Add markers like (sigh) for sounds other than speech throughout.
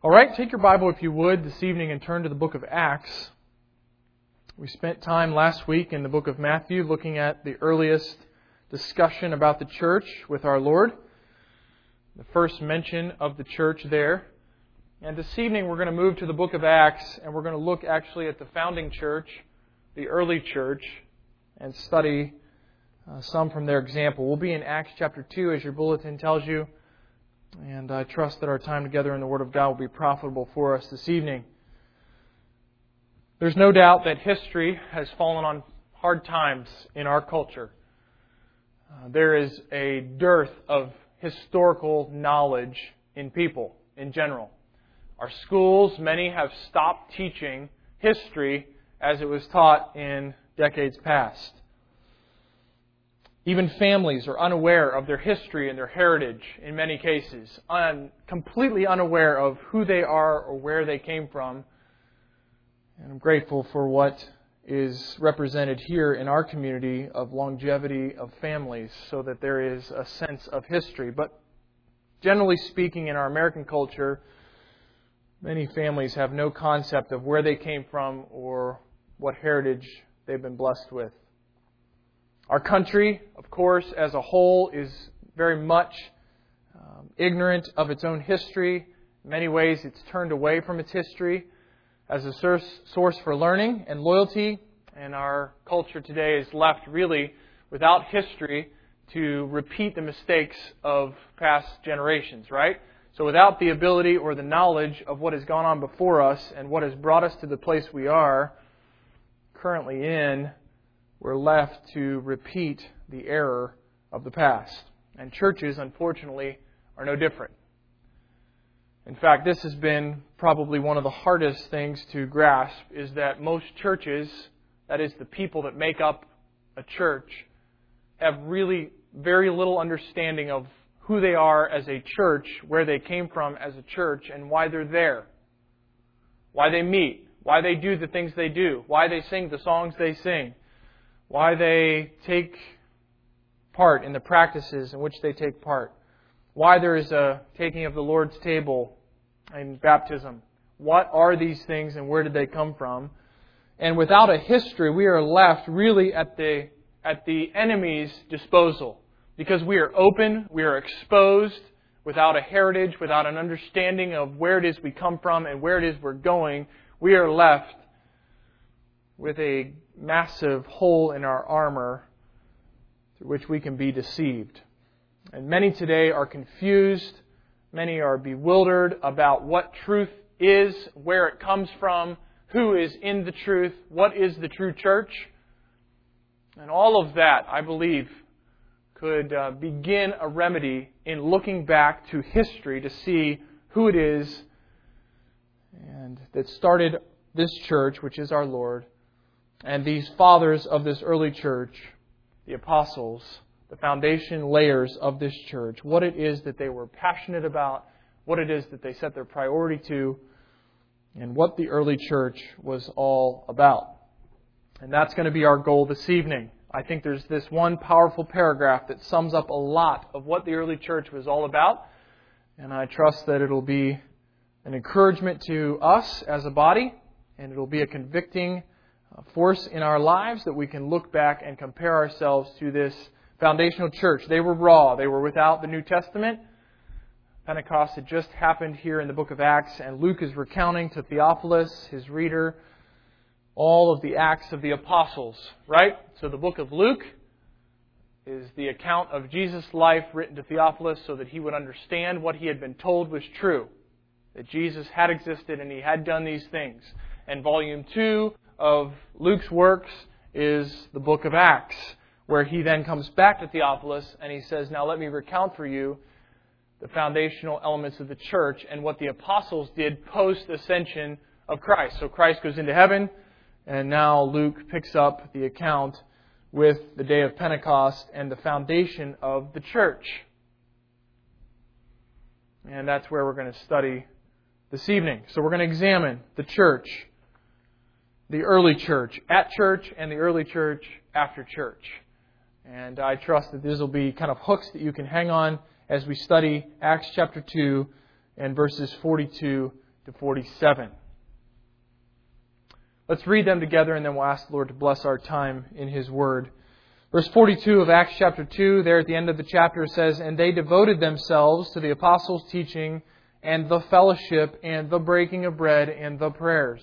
All right, take your Bible if you would this evening and turn to the book of Acts. We spent time last week in the book of Matthew looking at the earliest discussion about the church with our Lord, the first mention of the church there. And this evening we're going to move to the book of Acts and we're going to look actually at the founding church, the early church, and study uh, some from their example. We'll be in Acts chapter 2 as your bulletin tells you. And I trust that our time together in the Word of God will be profitable for us this evening. There's no doubt that history has fallen on hard times in our culture. Uh, there is a dearth of historical knowledge in people in general. Our schools, many have stopped teaching history as it was taught in decades past. Even families are unaware of their history and their heritage in many cases, un, completely unaware of who they are or where they came from. And I'm grateful for what is represented here in our community of longevity of families so that there is a sense of history. But generally speaking, in our American culture, many families have no concept of where they came from or what heritage they've been blessed with. Our country, of course, as a whole, is very much um, ignorant of its own history. In many ways, it's turned away from its history as a source, source for learning and loyalty. And our culture today is left really without history to repeat the mistakes of past generations, right? So without the ability or the knowledge of what has gone on before us and what has brought us to the place we are currently in, we're left to repeat the error of the past. And churches, unfortunately, are no different. In fact, this has been probably one of the hardest things to grasp is that most churches, that is, the people that make up a church, have really very little understanding of who they are as a church, where they came from as a church, and why they're there. Why they meet, why they do the things they do, why they sing the songs they sing why they take part in the practices in which they take part, why there is a taking of the Lord's table and baptism. What are these things and where did they come from? And without a history, we are left really at the, at the enemy's disposal. Because we are open, we are exposed, without a heritage, without an understanding of where it is we come from and where it is we're going, we are left with a massive hole in our armor through which we can be deceived. And many today are confused. Many are bewildered about what truth is, where it comes from, who is in the truth, what is the true church. And all of that, I believe, could uh, begin a remedy in looking back to history to see who it is and that started this church, which is our Lord, and these fathers of this early church, the apostles, the foundation layers of this church, what it is that they were passionate about, what it is that they set their priority to, and what the early church was all about. And that's going to be our goal this evening. I think there's this one powerful paragraph that sums up a lot of what the early church was all about. And I trust that it'll be an encouragement to us as a body, and it'll be a convicting force in our lives that we can look back and compare ourselves to this foundational church. They were raw, they were without the New Testament. Pentecost had just happened here in the book of Acts, and Luke is recounting to Theophilus, his reader, all of the acts of the apostles, right? So the book of Luke is the account of Jesus' life written to Theophilus so that he would understand what he had been told was true. That Jesus had existed and he had done these things. And volume 2 of Luke's works is the book of Acts, where he then comes back to Theophilus and he says, Now let me recount for you the foundational elements of the church and what the apostles did post ascension of Christ. So Christ goes into heaven, and now Luke picks up the account with the day of Pentecost and the foundation of the church. And that's where we're going to study this evening. So we're going to examine the church the early church at church and the early church after church. And I trust that these will be kind of hooks that you can hang on as we study Acts chapter 2 and verses 42 to 47. Let's read them together and then we'll ask the Lord to bless our time in His Word. Verse 42 of Acts chapter 2, there at the end of the chapter says, And they devoted themselves to the apostles' teaching and the fellowship and the breaking of bread and the prayers.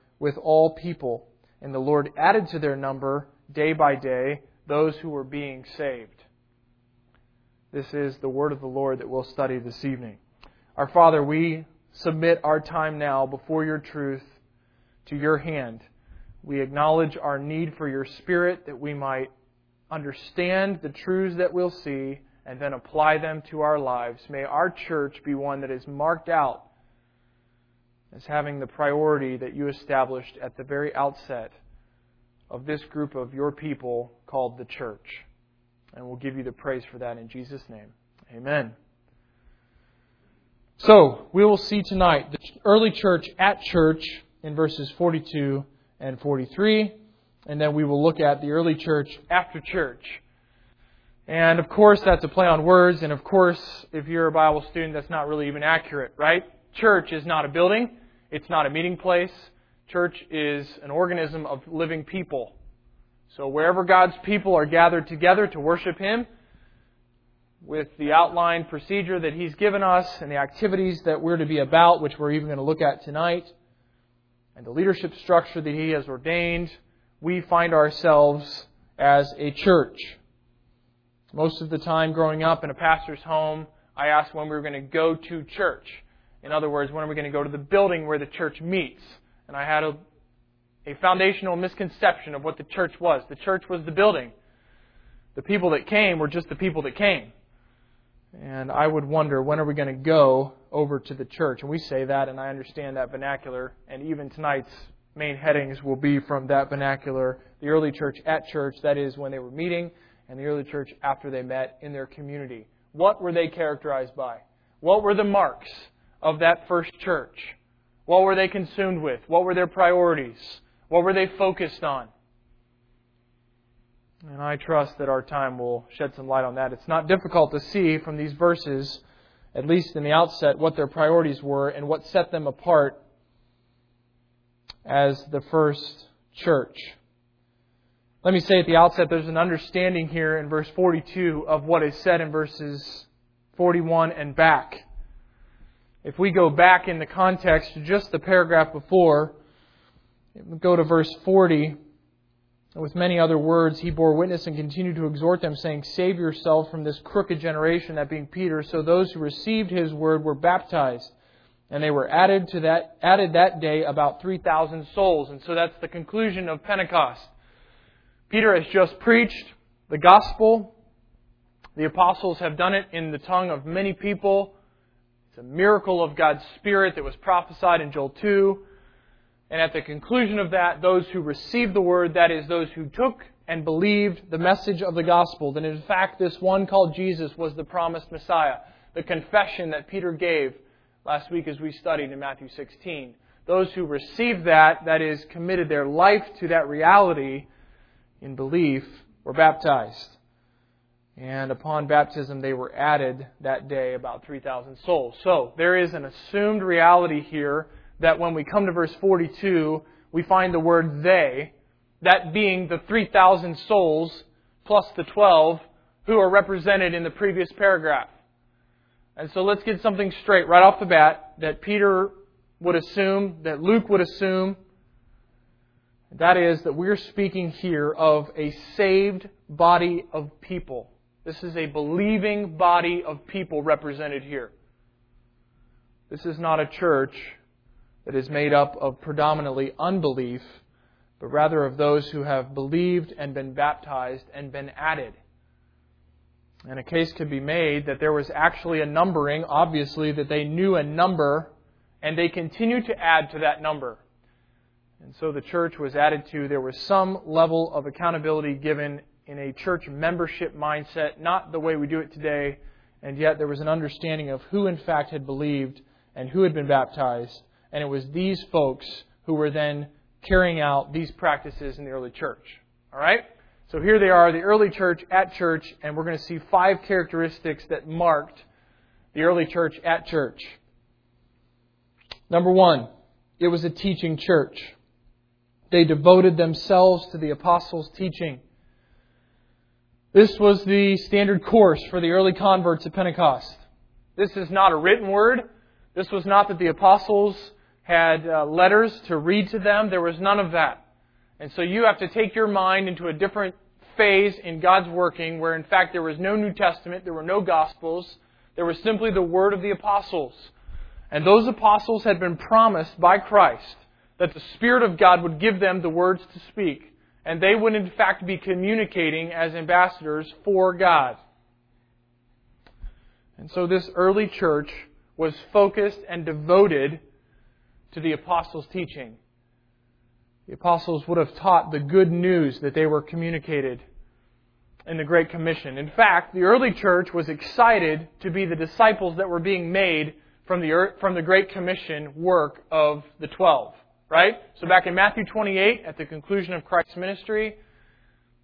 with all people. And the Lord added to their number, day by day, those who were being saved. This is the word of the Lord that we'll study this evening. Our Father, we submit our time now before your truth to your hand. We acknowledge our need for your Spirit that we might understand the truths that we'll see, and then apply them to our lives. May our church be one that is marked out as having the priority that you established at the very outset of this group of your people called the church. And we'll give you the praise for that in Jesus' name. Amen. So, we will see tonight the early church at church in verses 42 and 43 and then we will look at the early church after church. And of course, that's a play on words, and of course, if you're a Bible student, that's not really even accurate, right? Church is not a building, it's not a meeting place. Church is an organism of living people. So wherever God's people are gathered together to worship Him, with the outline procedure that He's given us and the activities that we're to be about, which we're even going to look at tonight, and the leadership structure that He has ordained, we find ourselves as a church. Most of the time growing up in a pastor's home, I asked when we were going to go to church. In other words, when are we going to go to the building where the church meets? And I had a, a foundational misconception of what the church was. The church was the building. The people that came were just the people that came. And I would wonder, when are we going to go over to the church? And we say that, and I understand that vernacular. And even tonight's main headings will be from that vernacular. The early church at church, that is when they were meeting, and the early church after they met in their community. What were they characterized by? What were the marks of that first church? What were they consumed with? What were their priorities? What were they focused on? And I trust that our time will shed some light on that. It's not difficult to see from these verses, at least in the outset, what their priorities were and what set them apart as the first church. Let me say at the outset there's an understanding here in verse 42 of what is said in verses 41 and back. If we go back in the context to just the paragraph before, go to verse 40. With many other words, he bore witness and continued to exhort them, saying, Save yourself from this crooked generation, that being Peter. So those who received his word were baptized and they were added to that added that day about 3000 souls and so that's the conclusion of pentecost peter has just preached the gospel the apostles have done it in the tongue of many people it's a miracle of god's spirit that was prophesied in joel 2 and at the conclusion of that those who received the word that is those who took and believed the message of the gospel that in fact this one called jesus was the promised messiah the confession that peter gave last week as we studied in Matthew 16. Those who received that, that is, committed their life to that reality in belief, were baptized. And upon baptism, they were added that day about 3,000 souls. So there is an assumed reality here that when we come to verse 42, we find the word they, that being the 3,000 souls plus the 12 who are represented in the previous paragraph. And so let's get something straight right off the bat that Peter would assume, that Luke would assume. That is, that we're speaking here of a saved body of people. This is a believing body of people represented here. This is not a church that is made up of predominantly unbelief, but rather of those who have believed and been baptized and been added. And a case could be made that there was actually a numbering, obviously, that they knew a number And they continued to add to that number. And so the church was added to. There was some level of accountability given in a church membership mindset, not the way we do it today, and yet there was an understanding of who in fact had believed and who had been baptized. And it was these folks who were then carrying out these practices in the early church. All right? So here they are, the early church at church, and we're going to see five characteristics that marked the early church at church. Number one, it was a teaching church. They devoted themselves to the apostles' teaching. This was the standard course for the early converts at Pentecost. This is not a written word. This was not that the apostles had uh, letters to read to them. There was none of that. And so you have to take your mind into a different phase in God's working where, in fact, there was no New Testament, there were no Gospels, there was simply the Word of the apostles. And those apostles had been promised by Christ that the Spirit of God would give them the words to speak. And they would, in fact, be communicating as ambassadors for God. And so this early church was focused and devoted to the apostles' teaching. The apostles would have taught the good news that they were communicated in the Great Commission. In fact, the early church was excited to be the disciples that were being made from the, from the Great Commission work of the twelve. Right? So back in Matthew 28, at the conclusion of Christ's ministry,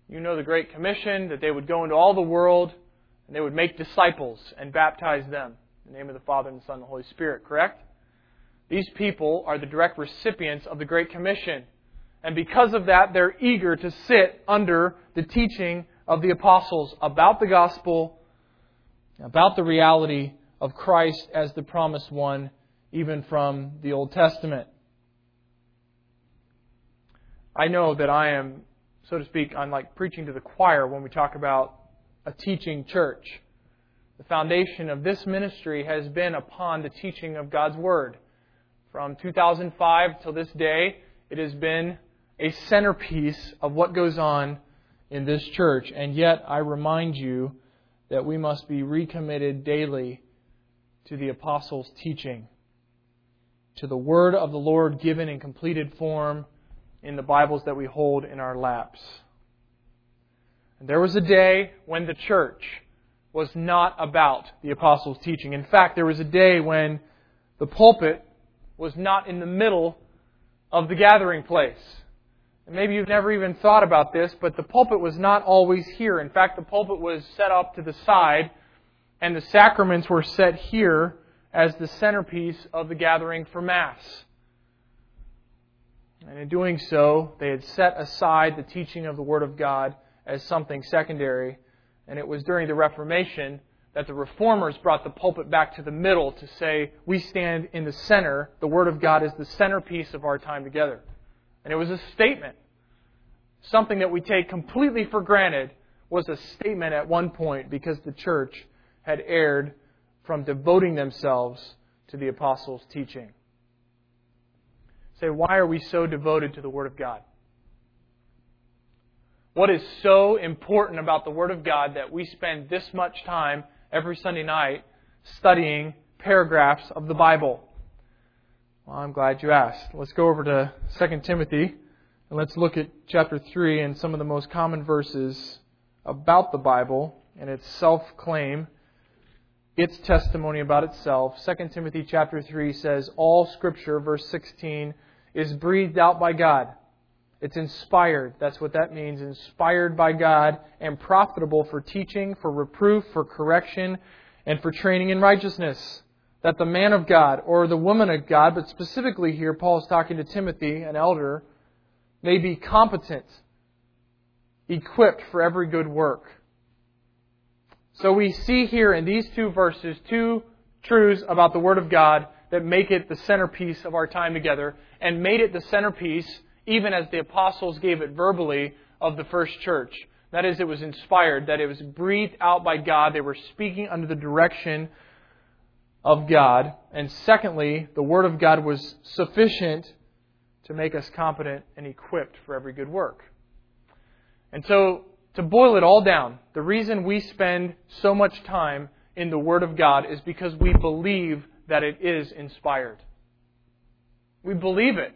you know the Great Commission, that they would go into all the world and they would make disciples and baptize them in the name of the Father and the Son and the Holy Spirit, correct? These people are the direct recipients of the Great Commission. And because of that, they're eager to sit under the teaching of the apostles about the gospel, about the reality of Christ as the promised one, even from the Old Testament. I know that I am, so to speak, I'm like preaching to the choir when we talk about a teaching church. The foundation of this ministry has been upon the teaching of God's Word. From 2005 till this day, it has been a centerpiece of what goes on in this church. And yet, I remind you that we must be recommitted daily to the apostles' teaching, to the Word of the Lord given in completed form in the Bibles that we hold in our laps. And there was a day when the church was not about the apostles' teaching. In fact, there was a day when the pulpit was not in the middle of the gathering place. And maybe you've never even thought about this, but the pulpit was not always here. In fact, the pulpit was set up to the side, and the sacraments were set here as the centerpiece of the gathering for Mass. And in doing so, they had set aside the teaching of the Word of God as something secondary. And it was during the Reformation that the reformers brought the pulpit back to the middle to say, we stand in the center. The Word of God is the centerpiece of our time together. And it was a statement. Something that we take completely for granted was a statement at one point because the church had erred from devoting themselves to the apostles' teaching. Say, why are we so devoted to the Word of God? What is so important about the Word of God that we spend this much time every Sunday night studying paragraphs of the Bible? Well, I'm glad you asked. Let's go over to 2 Timothy and let's look at chapter 3 and some of the most common verses about the Bible and its self claim its testimony about itself. 2 Timothy chapter 3 says, All scripture, verse 16, is breathed out by God. It's inspired. That's what that means. Inspired by God and profitable for teaching, for reproof, for correction, and for training in righteousness. That the man of God or the woman of God, but specifically here, Paul is talking to Timothy, an elder, may be competent, equipped for every good work. So we see here in these two verses two truths about the Word of God that make it the centerpiece of our time together and made it the centerpiece, even as the apostles gave it verbally, of the first church. That is, it was inspired, that it was breathed out by God. They were speaking under the direction of God. And secondly, the Word of God was sufficient to make us competent and equipped for every good work. And so, to boil it all down, the reason we spend so much time in the Word of God is because we believe that it is inspired. We believe it.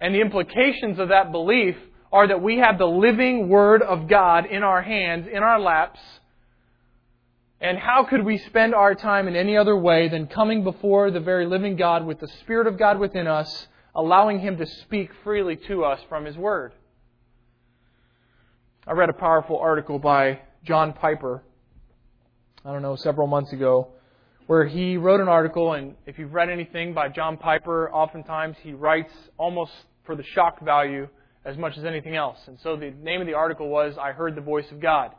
And the implications of that belief are that we have the living Word of God in our hands, in our laps. And how could we spend our time in any other way than coming before the very living God with the Spirit of God within us, allowing Him to speak freely to us from His Word? I read a powerful article by John Piper, I don't know, several months ago, where he wrote an article, and if you've read anything by John Piper, oftentimes he writes almost for the shock value as much as anything else. And so the name of the article was I Heard the Voice of God.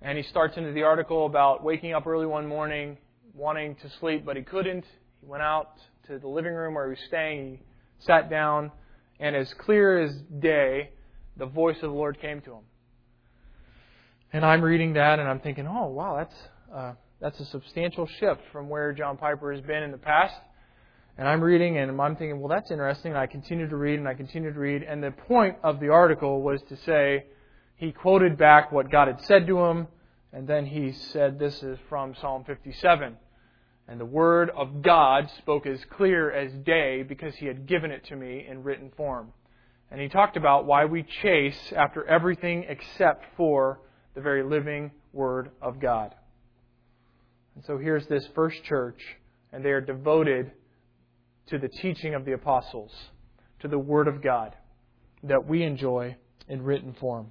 And he starts into the article about waking up early one morning, wanting to sleep, but he couldn't. He went out to the living room where he was staying. He sat down, and as clear as day, the voice of the Lord came to him. And I'm reading that, and I'm thinking, oh, wow, that's, uh, that's a substantial shift from where John Piper has been in the past. And I'm reading, and I'm thinking, well, that's interesting. And I continue to read, and I continue to read. And the point of the article was to say he quoted back what God had said to him, and then he said, This is from Psalm 57. And the word of God spoke as clear as day because he had given it to me in written form. And he talked about why we chase after everything except for the very living Word of God. And so here's this first church, and they are devoted to the teaching of the apostles, to the Word of God that we enjoy in written form.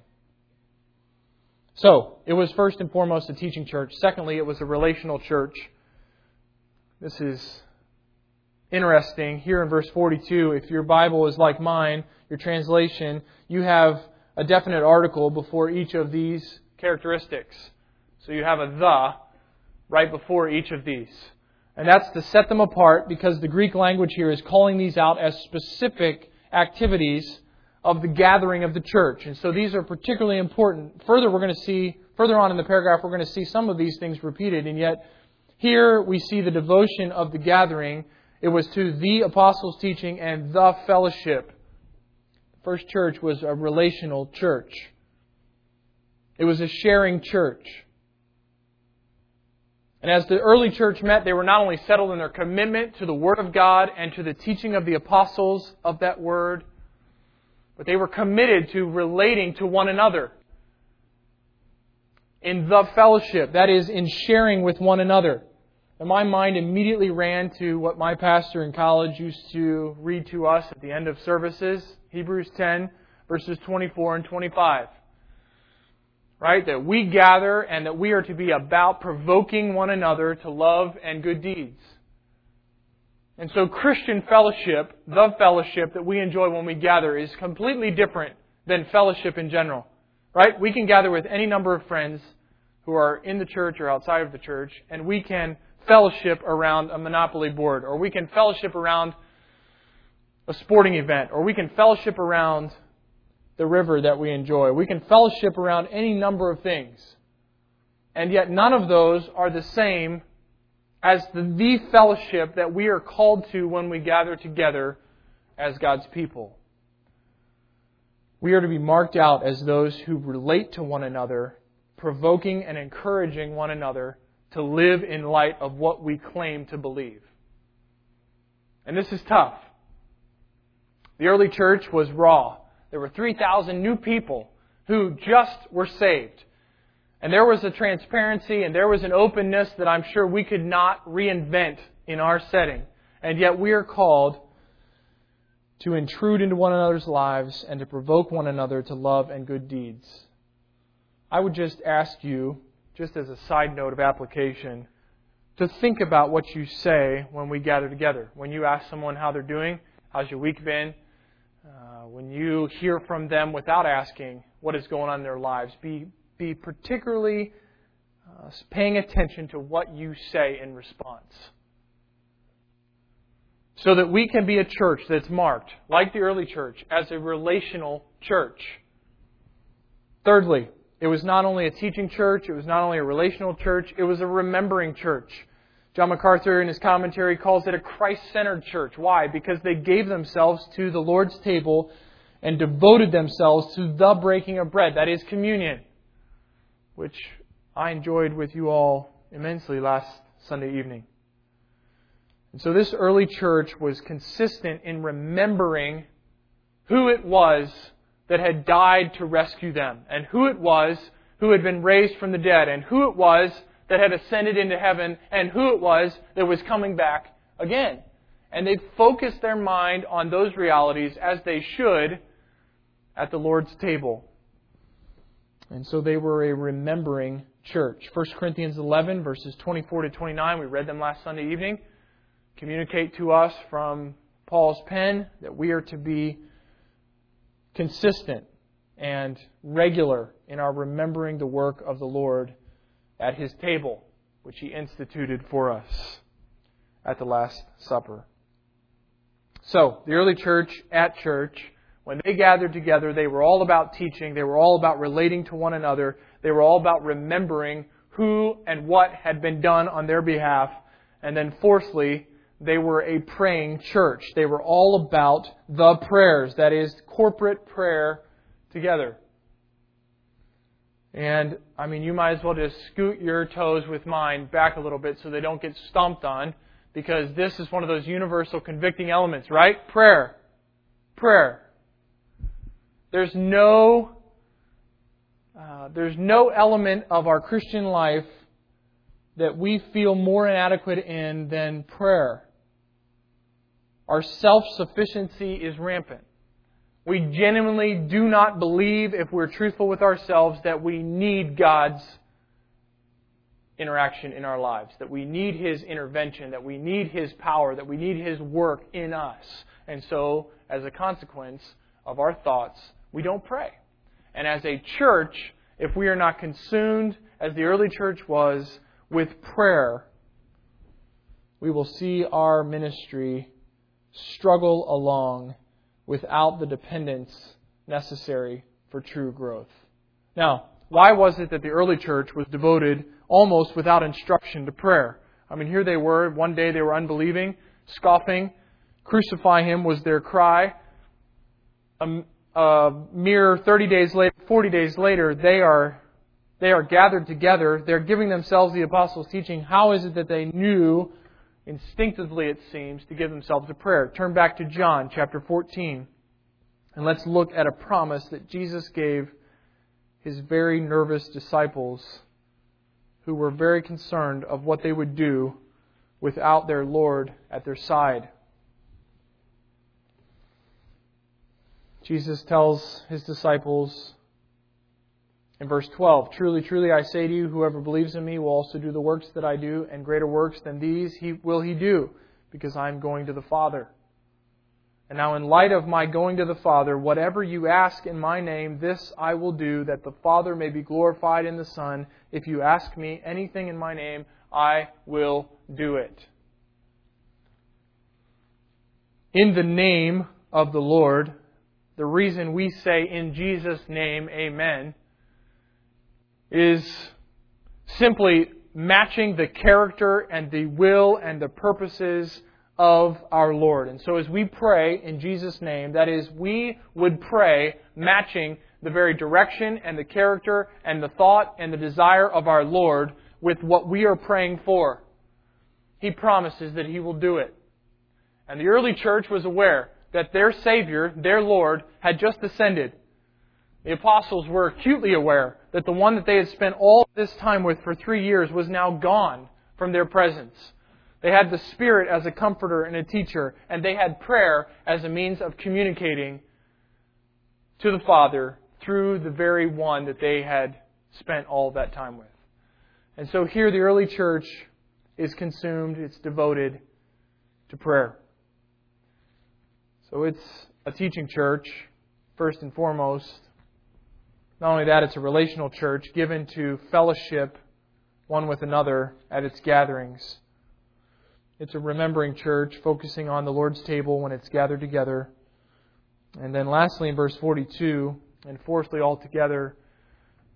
So, it was first and foremost a teaching church. Secondly, it was a relational church. This is interesting. Here in verse 42, if your Bible is like mine, your translation, you have a definite article before each of these characteristics. So you have a the right before each of these. And that's to set them apart because the Greek language here is calling these out as specific activities of the gathering of the church. And so these are particularly important. Further, we're going to see, further on in the paragraph, we're going to see some of these things repeated. And yet, here we see the devotion of the gathering. It was to the apostles' teaching and the fellowship. The first church was a relational church, it was a sharing church. And as the early church met, they were not only settled in their commitment to the Word of God and to the teaching of the apostles of that Word, but they were committed to relating to one another in the fellowship, that is, in sharing with one another. And my mind immediately ran to what my pastor in college used to read to us at the end of services Hebrews 10, verses 24 and 25 right? That we gather and that we are to be about provoking one another to love and good deeds. And so Christian fellowship, the fellowship that we enjoy when we gather, is completely different than fellowship in general. Right? We can gather with any number of friends who are in the church or outside of the church, and we can fellowship around a monopoly board, or we can fellowship around a sporting event, or we can fellowship around the river that we enjoy. We can fellowship around any number of things. And yet none of those are the same as the, the fellowship that we are called to when we gather together as God's people. We are to be marked out as those who relate to one another, provoking and encouraging one another to live in light of what we claim to believe. And this is tough. The early church was raw. There were 3,000 new people who just were saved. And there was a transparency and there was an openness that I'm sure we could not reinvent in our setting. And yet we are called to intrude into one another's lives and to provoke one another to love and good deeds. I would just ask you, just as a side note of application, to think about what you say when we gather together. When you ask someone how they're doing, how's your week been? Uh, when you hear from them without asking what is going on in their lives, be, be particularly uh, paying attention to what you say in response. So that we can be a church that's marked, like the early church, as a relational church. Thirdly, it was not only a teaching church, it was not only a relational church, it was a remembering church. John MacArthur, in his commentary, calls it a Christ centered church. Why? Because they gave themselves to the Lord's table and devoted themselves to the breaking of bread, that is, communion, which I enjoyed with you all immensely last Sunday evening. And so this early church was consistent in remembering who it was that had died to rescue them, and who it was who had been raised from the dead, and who it was that had ascended into heaven, and who it was that was coming back again. And they focused their mind on those realities as they should at the Lord's table. And so they were a remembering church. 1 Corinthians 11, verses 24 to 29, we read them last Sunday evening, communicate to us from Paul's pen that we are to be consistent and regular in our remembering the work of the Lord at his table, which he instituted for us at the Last Supper. So, the early church at church, when they gathered together, they were all about teaching, they were all about relating to one another, they were all about remembering who and what had been done on their behalf. And then, fourthly, they were a praying church. They were all about the prayers, that is, corporate prayer together. And, I mean, you might as well just scoot your toes with mine back a little bit so they don't get stomped on, because this is one of those universal convicting elements, right? Prayer. Prayer. There's no, uh, there's no element of our Christian life that we feel more inadequate in than prayer. Our self sufficiency is rampant. We genuinely do not believe, if we're truthful with ourselves, that we need God's interaction in our lives, that we need His intervention, that we need His power, that we need His work in us. And so, as a consequence of our thoughts, we don't pray. And as a church, if we are not consumed, as the early church was, with prayer, we will see our ministry struggle along without the dependence necessary for true growth. Now, why was it that the early church was devoted almost without instruction to prayer? I mean, here they were. One day they were unbelieving, scoffing. Crucify him was their cry. A, a mere 30 days later, 40 days later, they are, they are gathered together. They're giving themselves the apostles' teaching. How is it that they knew instinctively, it seems, to give themselves to prayer. Turn back to John chapter 14, and let's look at a promise that Jesus gave his very nervous disciples who were very concerned of what they would do without their Lord at their side. Jesus tells his disciples, in verse 12, Truly, truly, I say to you, whoever believes in me will also do the works that I do, and greater works than these he, will he do, because I am going to the Father. And now, in light of my going to the Father, whatever you ask in my name, this I will do, that the Father may be glorified in the Son. If you ask me anything in my name, I will do it. In the name of the Lord, the reason we say in Jesus' name, Amen, is simply matching the character and the will and the purposes of our Lord. And so as we pray in Jesus' name, that is, we would pray matching the very direction and the character and the thought and the desire of our Lord with what we are praying for. He promises that He will do it. And the early church was aware that their Savior, their Lord, had just ascended. The apostles were acutely aware that the one that they had spent all this time with for three years was now gone from their presence. They had the Spirit as a comforter and a teacher, and they had prayer as a means of communicating to the Father through the very one that they had spent all that time with. And so here the early church is consumed, it's devoted to prayer. So it's a teaching church, first and foremost. Not only that, it's a relational church given to fellowship one with another at its gatherings. It's a remembering church focusing on the Lord's table when it's gathered together. And then lastly, in verse 42, and fourthly, altogether,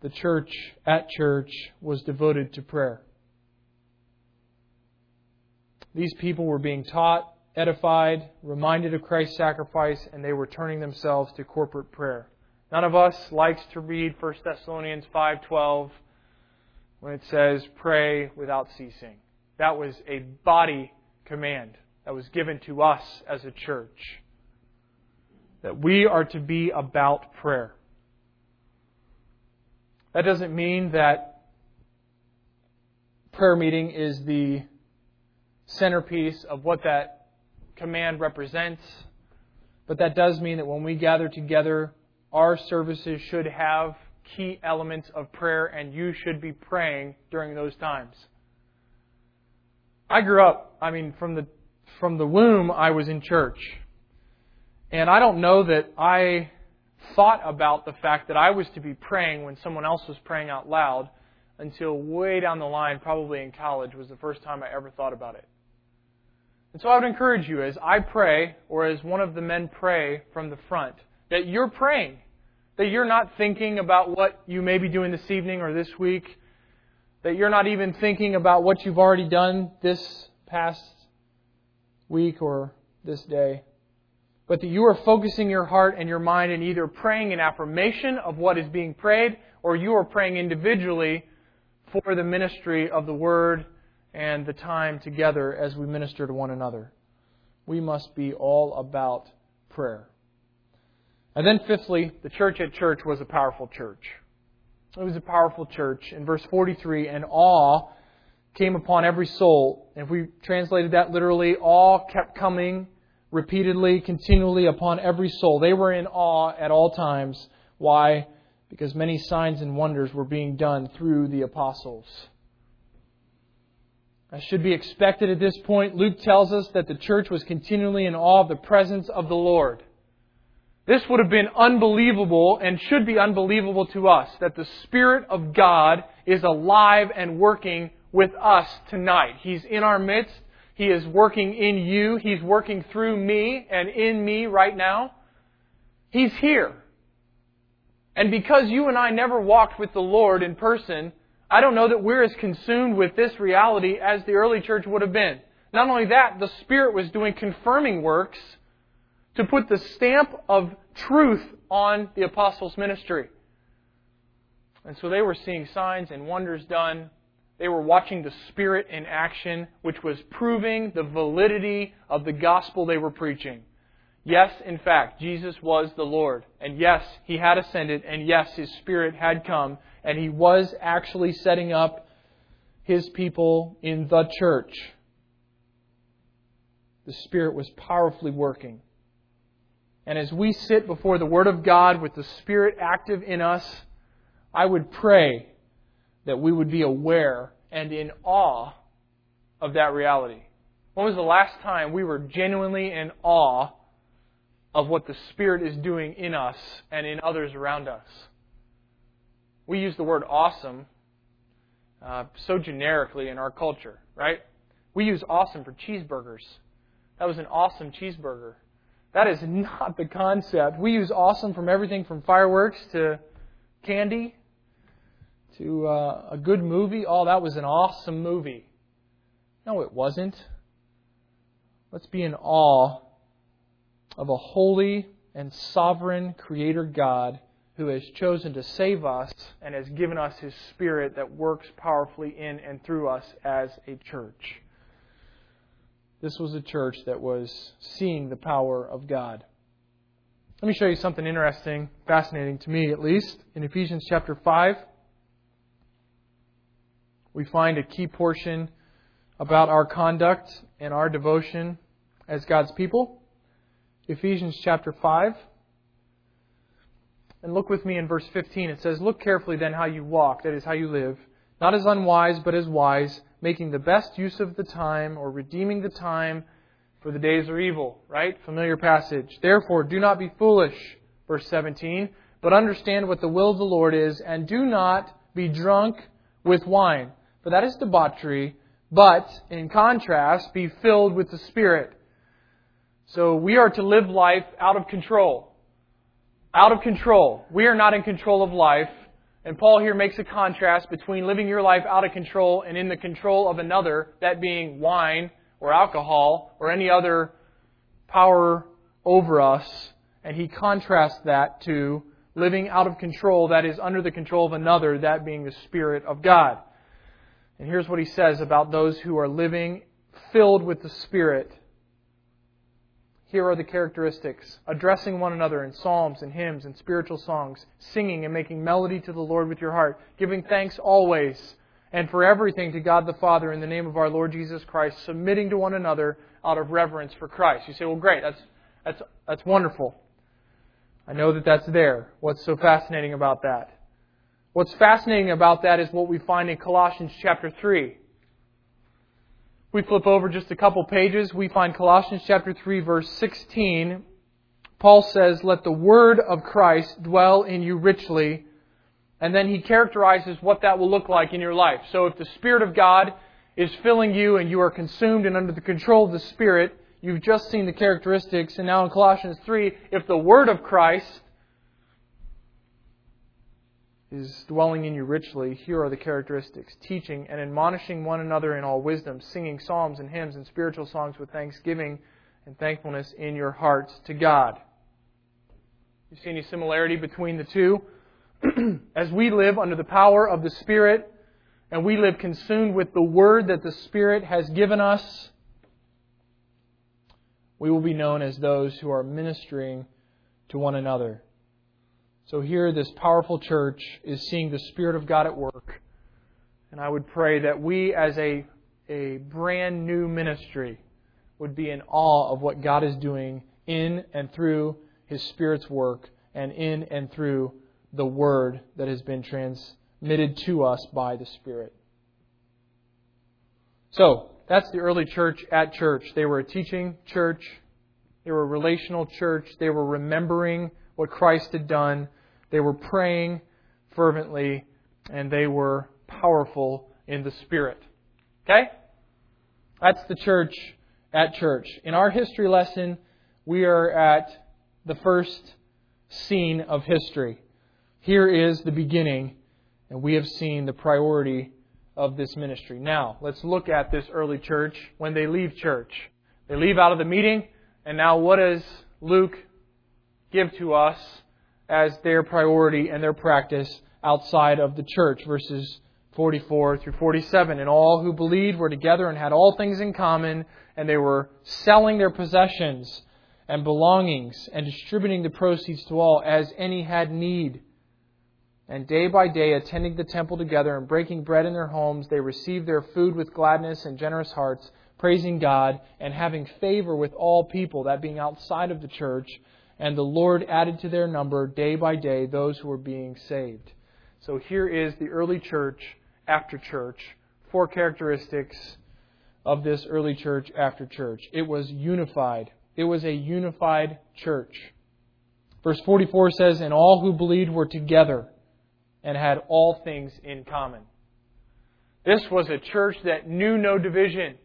the church at church was devoted to prayer. These people were being taught, edified, reminded of Christ's sacrifice, and they were turning themselves to corporate prayer. None of us likes to read 1 Thessalonians 5:12 when it says pray without ceasing. That was a body command that was given to us as a church. That we are to be about prayer. That doesn't mean that prayer meeting is the centerpiece of what that command represents, but that does mean that when we gather together, our services should have key elements of prayer, and you should be praying during those times. I grew up, I mean, from the from the womb, I was in church. And I don't know that I thought about the fact that I was to be praying when someone else was praying out loud until way down the line, probably in college, was the first time I ever thought about it. And so I would encourage you as I pray, or as one of the men pray from the front, that you're praying. That you're not thinking about what you may be doing this evening or this week. That you're not even thinking about what you've already done this past week or this day. But that you are focusing your heart and your mind in either praying in affirmation of what is being prayed or you are praying individually for the ministry of the Word and the time together as we minister to one another. We must be all about prayer. And then, fifthly, the church at church was a powerful church. It was a powerful church. In verse 43, and awe came upon every soul. If we translated that literally, awe kept coming repeatedly, continually upon every soul. They were in awe at all times. Why? Because many signs and wonders were being done through the apostles. As should be expected at this point, Luke tells us that the church was continually in awe of the presence of the Lord. This would have been unbelievable and should be unbelievable to us that the Spirit of God is alive and working with us tonight. He's in our midst. He is working in you. He's working through me and in me right now. He's here. And because you and I never walked with the Lord in person, I don't know that we're as consumed with this reality as the early church would have been. Not only that, the Spirit was doing confirming works to put the stamp of truth on the apostles' ministry. And so they were seeing signs and wonders done. They were watching the Spirit in action, which was proving the validity of the gospel they were preaching. Yes, in fact, Jesus was the Lord. And yes, He had ascended. And yes, His Spirit had come. And He was actually setting up His people in the church. The Spirit was powerfully working. And as we sit before the Word of God with the Spirit active in us, I would pray that we would be aware and in awe of that reality. When was the last time we were genuinely in awe of what the Spirit is doing in us and in others around us? We use the word awesome uh, so generically in our culture, right? We use awesome for cheeseburgers. That was an awesome cheeseburger. That is not the concept. We use awesome from everything from fireworks to candy to uh, a good movie. Oh, that was an awesome movie. No, it wasn't. Let's be in awe of a holy and sovereign Creator God who has chosen to save us and has given us His Spirit that works powerfully in and through us as a church. This was a church that was seeing the power of God. Let me show you something interesting, fascinating to me at least. In Ephesians chapter 5, we find a key portion about our conduct and our devotion as God's people. Ephesians chapter 5. And look with me in verse 15. It says, Look carefully then how you walk, that is, how you live, not as unwise, but as wise making the best use of the time or redeeming the time for the days are evil, right? Familiar passage. Therefore, do not be foolish, verse 17, but understand what the will of the Lord is, and do not be drunk with wine, for that is debauchery, but, in contrast, be filled with the Spirit. So we are to live life out of control. Out of control. We are not in control of life. And Paul here makes a contrast between living your life out of control and in the control of another, that being wine or alcohol or any other power over us. And he contrasts that to living out of control that is under the control of another, that being the Spirit of God. And here's what he says about those who are living filled with the Spirit. Here are the characteristics addressing one another in psalms and hymns and spiritual songs, singing and making melody to the Lord with your heart, giving thanks always and for everything to God the Father in the name of our Lord Jesus Christ, submitting to one another out of reverence for Christ. You say, well, great, that's, that's, that's wonderful. I know that that's there. What's so fascinating about that? What's fascinating about that is what we find in Colossians chapter 3 we flip over just a couple pages, we find Colossians chapter 3 verse 16. Paul says, "Let the word of Christ dwell in you richly." And then he characterizes what that will look like in your life. So if the spirit of God is filling you and you are consumed and under the control of the spirit, you've just seen the characteristics. And now in Colossians 3, if the word of Christ is dwelling in you richly, here are the characteristics teaching and admonishing one another in all wisdom, singing psalms and hymns and spiritual songs with thanksgiving and thankfulness in your hearts to God. You see any similarity between the two? (clears throat) As we live under the power of the Spirit and we live consumed with the Word that the Spirit has given us, we will be known as those who are ministering to one another. So here, this powerful church is seeing the Spirit of God at work. And I would pray that we, as a, a brand new ministry, would be in awe of what God is doing in and through His Spirit's work and in and through the Word that has been transmitted to us by the Spirit. So, that's the early church at church. They were a teaching church, they were a relational church, they were remembering what Christ had done. They were praying fervently, and they were powerful in the Spirit. Okay? That's the church at church. In our history lesson, we are at the first scene of history. Here is the beginning, and we have seen the priority of this ministry. Now, let's look at this early church when they leave church. They leave out of the meeting, and now what does Luke give to us as their priority and their practice outside of the church. Verses 44 through 47. And all who believed were together and had all things in common, and they were selling their possessions and belongings and distributing the proceeds to all as any had need. And day by day, attending the temple together and breaking bread in their homes, they received their food with gladness and generous hearts, praising God and having favor with all people, that being outside of the church and the Lord added to their number day by day those who were being saved. So here is the early church after church. Four characteristics of this early church after church. It was unified. It was a unified church. Verse 44 says, And all who believed were together and had all things in common. This was a church that knew no division.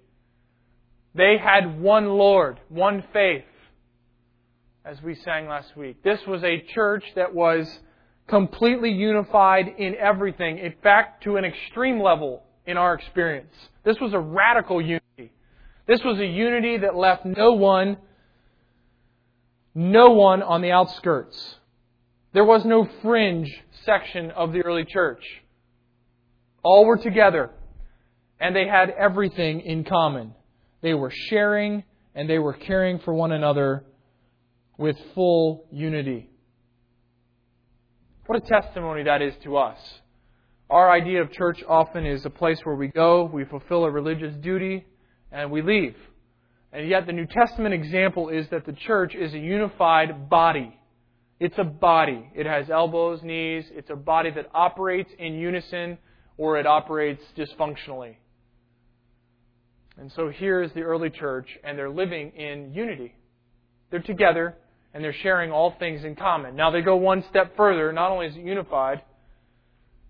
They had one Lord, one faith, as we sang last week. This was a church that was completely unified in everything, in fact, to an extreme level in our experience. This was a radical unity. This was a unity that left no one, no one on the outskirts. There was no fringe section of the early church. All were together, and they had everything in common. They were sharing and they were caring for one another with full unity. What a testimony that is to us. Our idea of church often is a place where we go, we fulfill a religious duty, and we leave. And yet, the New Testament example is that the church is a unified body. It's a body. It has elbows, knees. It's a body that operates in unison or it operates dysfunctionally. And so here is the early church, and they're living in unity. They're together, and they're sharing all things in common. Now they go one step further. Not only is it unified,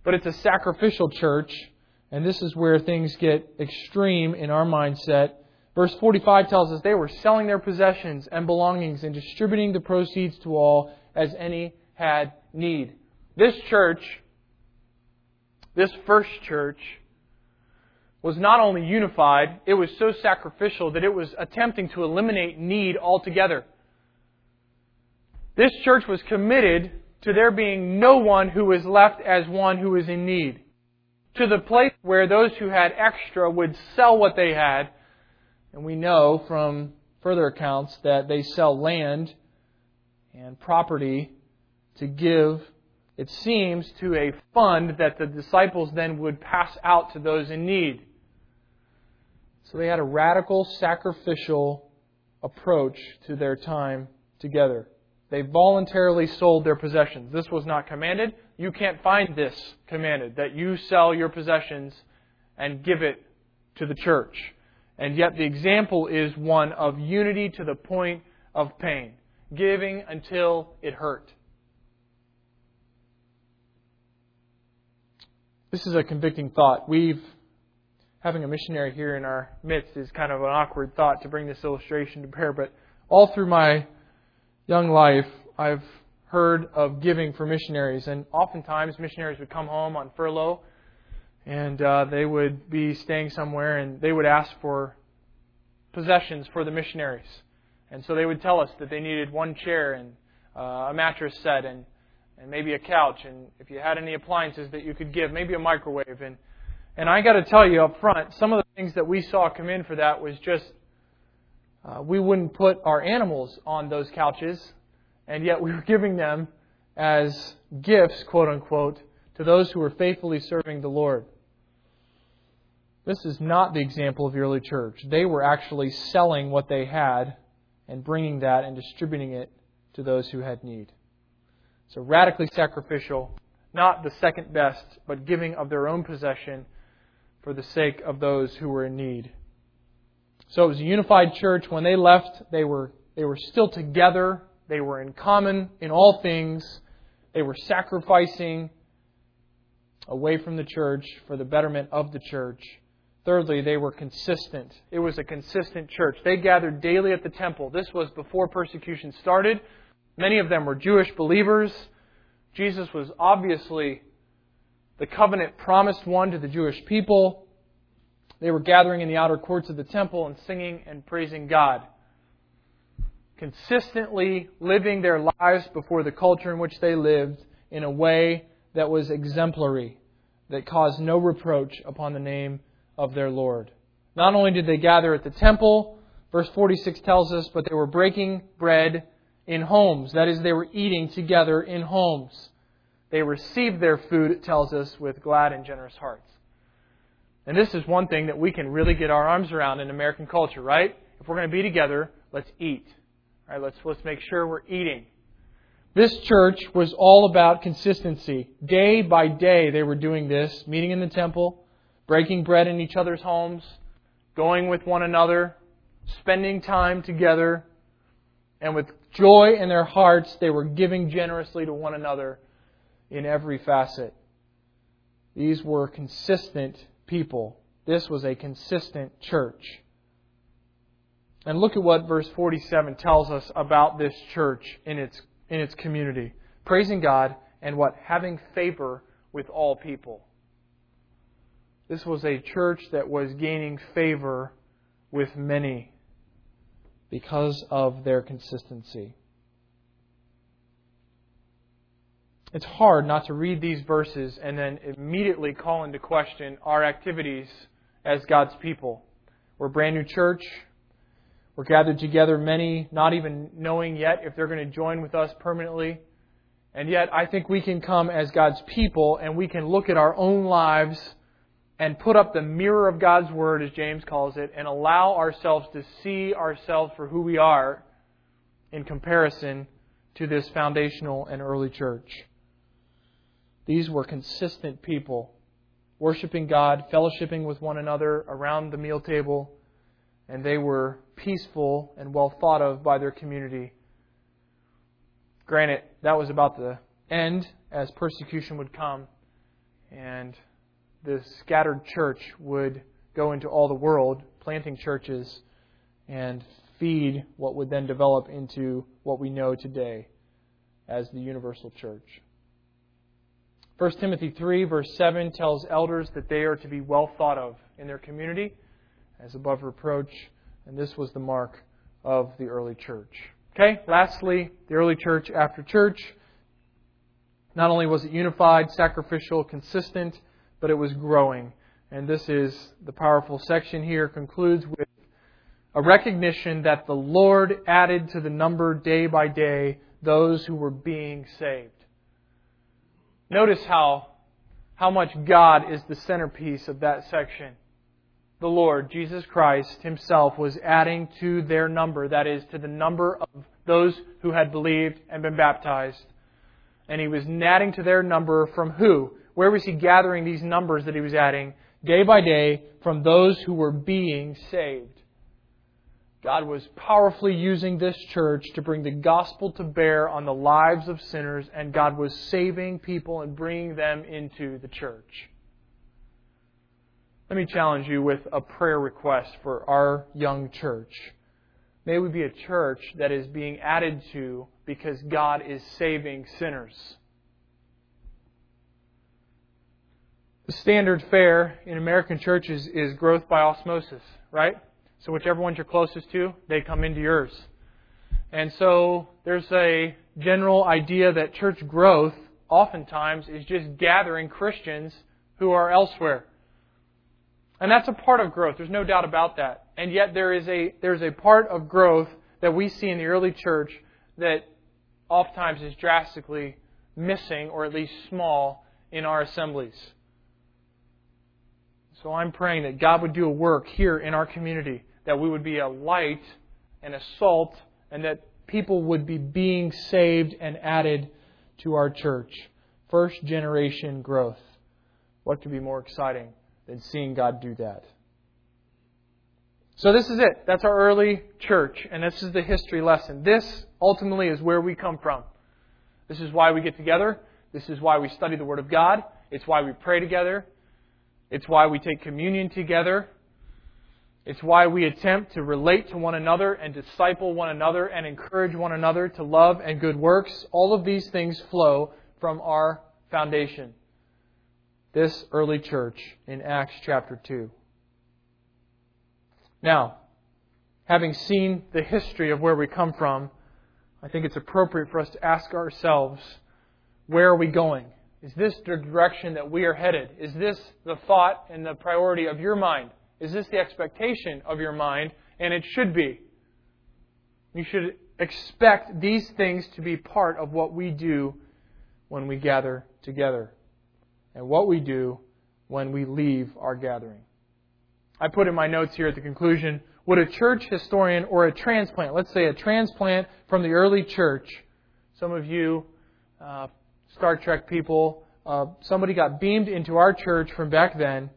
but it's a sacrificial church, and this is where things get extreme in our mindset. Verse 45 tells us they were selling their possessions and belongings and distributing the proceeds to all as any had need. This church, this first church, was not only unified, it was so sacrificial that it was attempting to eliminate need altogether. This church was committed to there being no one who was left as one who was in need. To the place where those who had extra would sell what they had. And we know from further accounts that they sell land and property to give, it seems, to a fund that the disciples then would pass out to those in need. So they had a radical, sacrificial approach to their time together. They voluntarily sold their possessions. This was not commanded. You can't find this commanded, that you sell your possessions and give it to the church. And yet the example is one of unity to the point of pain, giving until it hurt. This is a convicting thought. We've having a missionary here in our midst is kind of an awkward thought to bring this illustration to bear, but all through my young life, I've heard of giving for missionaries, and oftentimes missionaries would come home on furlough, and uh, they would be staying somewhere, and they would ask for possessions for the missionaries, and so they would tell us that they needed one chair and uh, a mattress set, and and maybe a couch, and if you had any appliances that you could give, maybe a microwave, and and I got to tell you up front, some of the things that we saw come in for that was just uh, we wouldn't put our animals on those couches, and yet we were (laughs) giving them as gifts, quote unquote, to those who were faithfully serving the Lord. This is not the example of the early church. They were actually selling what they had and bringing that and distributing it to those who had need. So radically sacrificial, not the second best, but giving of their own possession for the sake of those who were in need. So it was a unified church. When they left, they were, they were still together. They were in common in all things. They were sacrificing away from the church for the betterment of the church. Thirdly, they were consistent. It was a consistent church. They gathered daily at the temple. This was before persecution started. Many of them were Jewish believers. Jesus was obviously the covenant promised one to the Jewish people. They were gathering in the outer courts of the temple and singing and praising God. Consistently living their lives before the culture in which they lived in a way that was exemplary, that caused no reproach upon the name of their Lord. Not only did they gather at the temple, verse 46 tells us, but they were breaking bread in homes. That is, they were eating together in homes. They received their food, it tells us, with glad and generous hearts. And this is one thing that we can really get our arms around in American culture, right? If we're going to be together, let's eat. All right, let's let's make sure we're eating. This church was all about consistency. Day by day they were doing this, meeting in the temple, breaking bread in each other's homes, going with one another, spending time together, and with joy in their hearts they were giving generously to one another in every facet. These were consistent people. This was a consistent church. And look at what verse 47 tells us about this church in its, in its community. Praising God and what? Having favor with all people. This was a church that was gaining favor with many because of their consistency. It's hard not to read these verses and then immediately call into question our activities as God's people. We're a brand new church. We're gathered together, many not even knowing yet if they're going to join with us permanently. And yet, I think we can come as God's people and we can look at our own lives and put up the mirror of God's Word, as James calls it, and allow ourselves to see ourselves for who we are in comparison to this foundational and early church. These were consistent people, worshiping God, fellowshipping with one another around the meal table, and they were peaceful and well thought of by their community. Granted, that was about the end as persecution would come, and the scattered church would go into all the world, planting churches and feed what would then develop into what we know today as the universal church. 1 Timothy 3, verse 7 tells elders that they are to be well thought of in their community as above reproach, and this was the mark of the early church. Okay, lastly, the early church after church. Not only was it unified, sacrificial, consistent, but it was growing. And this is the powerful section here, concludes with a recognition that the Lord added to the number day by day those who were being saved. Notice how, how much God is the centerpiece of that section. The Lord, Jesus Christ Himself, was adding to their number, that is, to the number of those who had believed and been baptized. And He was adding to their number from who? Where was He gathering these numbers that He was adding? Day by day, from those who were being saved. God was powerfully using this church to bring the gospel to bear on the lives of sinners, and God was saving people and bringing them into the church. Let me challenge you with a prayer request for our young church. May we be a church that is being added to because God is saving sinners. The standard fare in American churches is growth by osmosis, right? So whichever ones you're closest to, they come into yours. And so there's a general idea that church growth oftentimes is just gathering Christians who are elsewhere. And that's a part of growth. There's no doubt about that. And yet there is a there's a part of growth that we see in the early church that oftentimes is drastically missing or at least small in our assemblies. So I'm praying that God would do a work here in our community that we would be a light and a salt, and that people would be being saved and added to our church. First generation growth. What could be more exciting than seeing God do that? So, this is it. That's our early church, and this is the history lesson. This ultimately is where we come from. This is why we get together. This is why we study the Word of God. It's why we pray together. It's why we take communion together. It's why we attempt to relate to one another and disciple one another and encourage one another to love and good works. All of these things flow from our foundation. This early church in Acts chapter 2. Now, having seen the history of where we come from, I think it's appropriate for us to ask ourselves where are we going? Is this the direction that we are headed? Is this the thought and the priority of your mind? Is this the expectation of your mind? And it should be. You should expect these things to be part of what we do when we gather together and what we do when we leave our gathering. I put in my notes here at the conclusion would a church historian or a transplant, let's say a transplant from the early church, some of you uh, Star Trek people, uh, somebody got beamed into our church from back then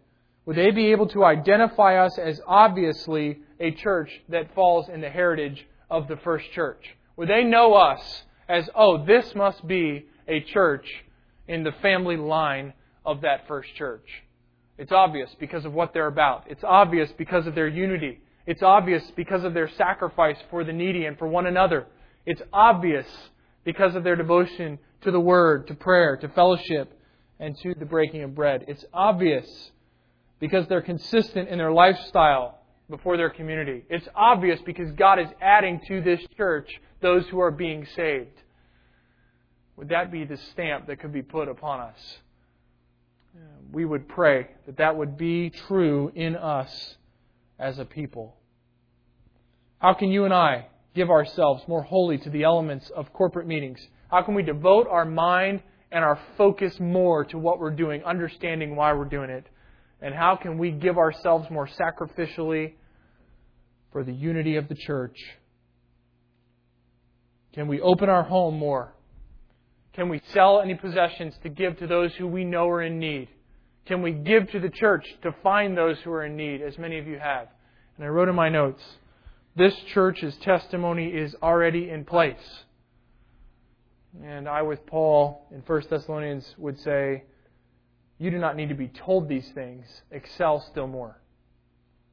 would they be able to identify us as obviously a church that falls in the heritage of the first church? Would they know us as, oh, this must be a church in the family line of that first church? It's obvious because of what they're about. It's obvious because of their unity. It's obvious because of their sacrifice for the needy and for one another. It's obvious because of their devotion to the Word, to prayer, to fellowship, and to the breaking of bread. It's obvious because they're consistent in their lifestyle before their community. It's obvious because God is adding to this church those who are being saved. Would that be the stamp that could be put upon us? We would pray that that would be true in us as a people. How can you and I give ourselves more wholly to the elements of corporate meetings? How can we devote our mind and our focus more to what we're doing, understanding why we're doing it? And how can we give ourselves more sacrificially for the unity of the church? Can we open our home more? Can we sell any possessions to give to those who we know are in need? Can we give to the church to find those who are in need, as many of you have? And I wrote in my notes this church's testimony is already in place. And I, with Paul in 1 Thessalonians, would say, you do not need to be told these things. Excel still more.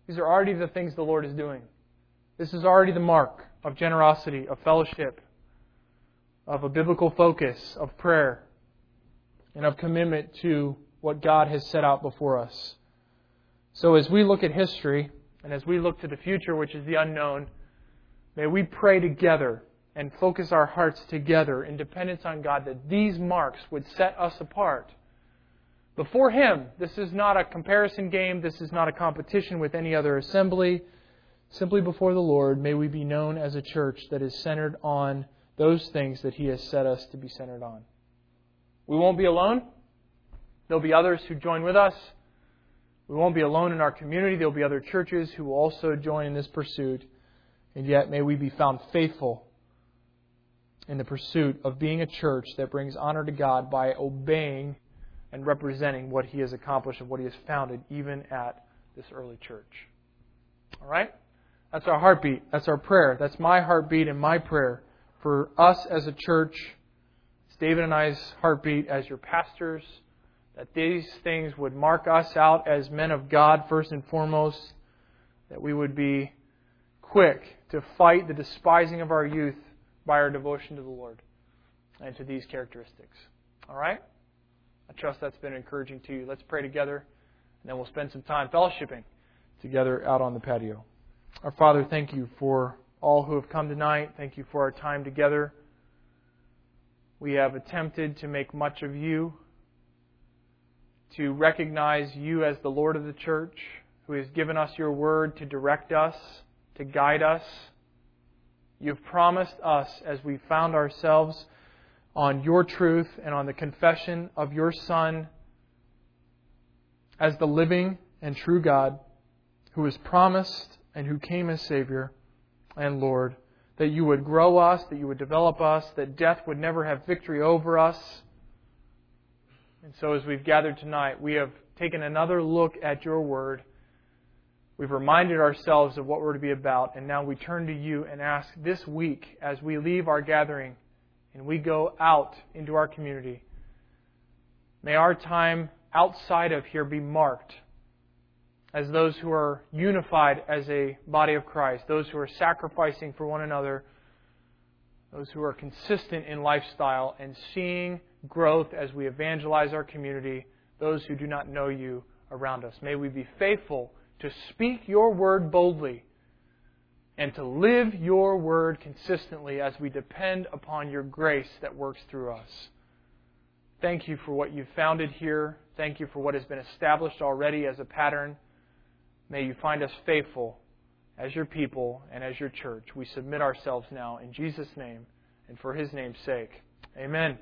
These are already the things the Lord is doing. This is already the mark of generosity, of fellowship, of a biblical focus, of prayer, and of commitment to what God has set out before us. So as we look at history, and as we look to the future, which is the unknown, may we pray together and focus our hearts together in dependence on God that these marks would set us apart before Him. This is not a comparison game. This is not a competition with any other assembly. simply before the Lord, may we be known as a church that is centered on those things that He has set us to be centered on. We won't be alone. There'll be others who join with us. We won't be alone in our community. There'll be other churches who will also join in this pursuit. And yet, may we be found faithful in the pursuit of being a church that brings honor to God by obeying and representing what He has accomplished and what He has founded, even at this early church. All right? That's our heartbeat. That's our prayer. That's my heartbeat and my prayer for us as a church. It's David and I's heartbeat as your pastors. That these things would mark us out as men of God first and foremost. That we would be quick to fight the despising of our youth by our devotion to the Lord and to these characteristics. All right? I trust that's been encouraging to you. Let's pray together, and then we'll spend some time fellowshipping together out on the patio. Our Father, thank you for all who have come tonight. Thank you for our time together. We have attempted to make much of you, to recognize you as the Lord of the church, who has given us your word to direct us, to guide us. You've promised us as we found ourselves on your truth and on the confession of your Son as the living and true God who was promised and who came as Savior and Lord, that you would grow us, that you would develop us, that death would never have victory over us. And so, as we've gathered tonight, we have taken another look at your word. We've reminded ourselves of what we're to be about, and now we turn to you and ask this week, as we leave our gathering and we go out into our community, may our time outside of here be marked as those who are unified as a body of Christ, those who are sacrificing for one another, those who are consistent in lifestyle and seeing growth as we evangelize our community, those who do not know you around us. May we be faithful to speak your word boldly and to live your word consistently as we depend upon your grace that works through us. Thank you for what you've founded here. Thank you for what has been established already as a pattern. May you find us faithful as your people and as your church. We submit ourselves now in Jesus' name and for his name's sake. Amen.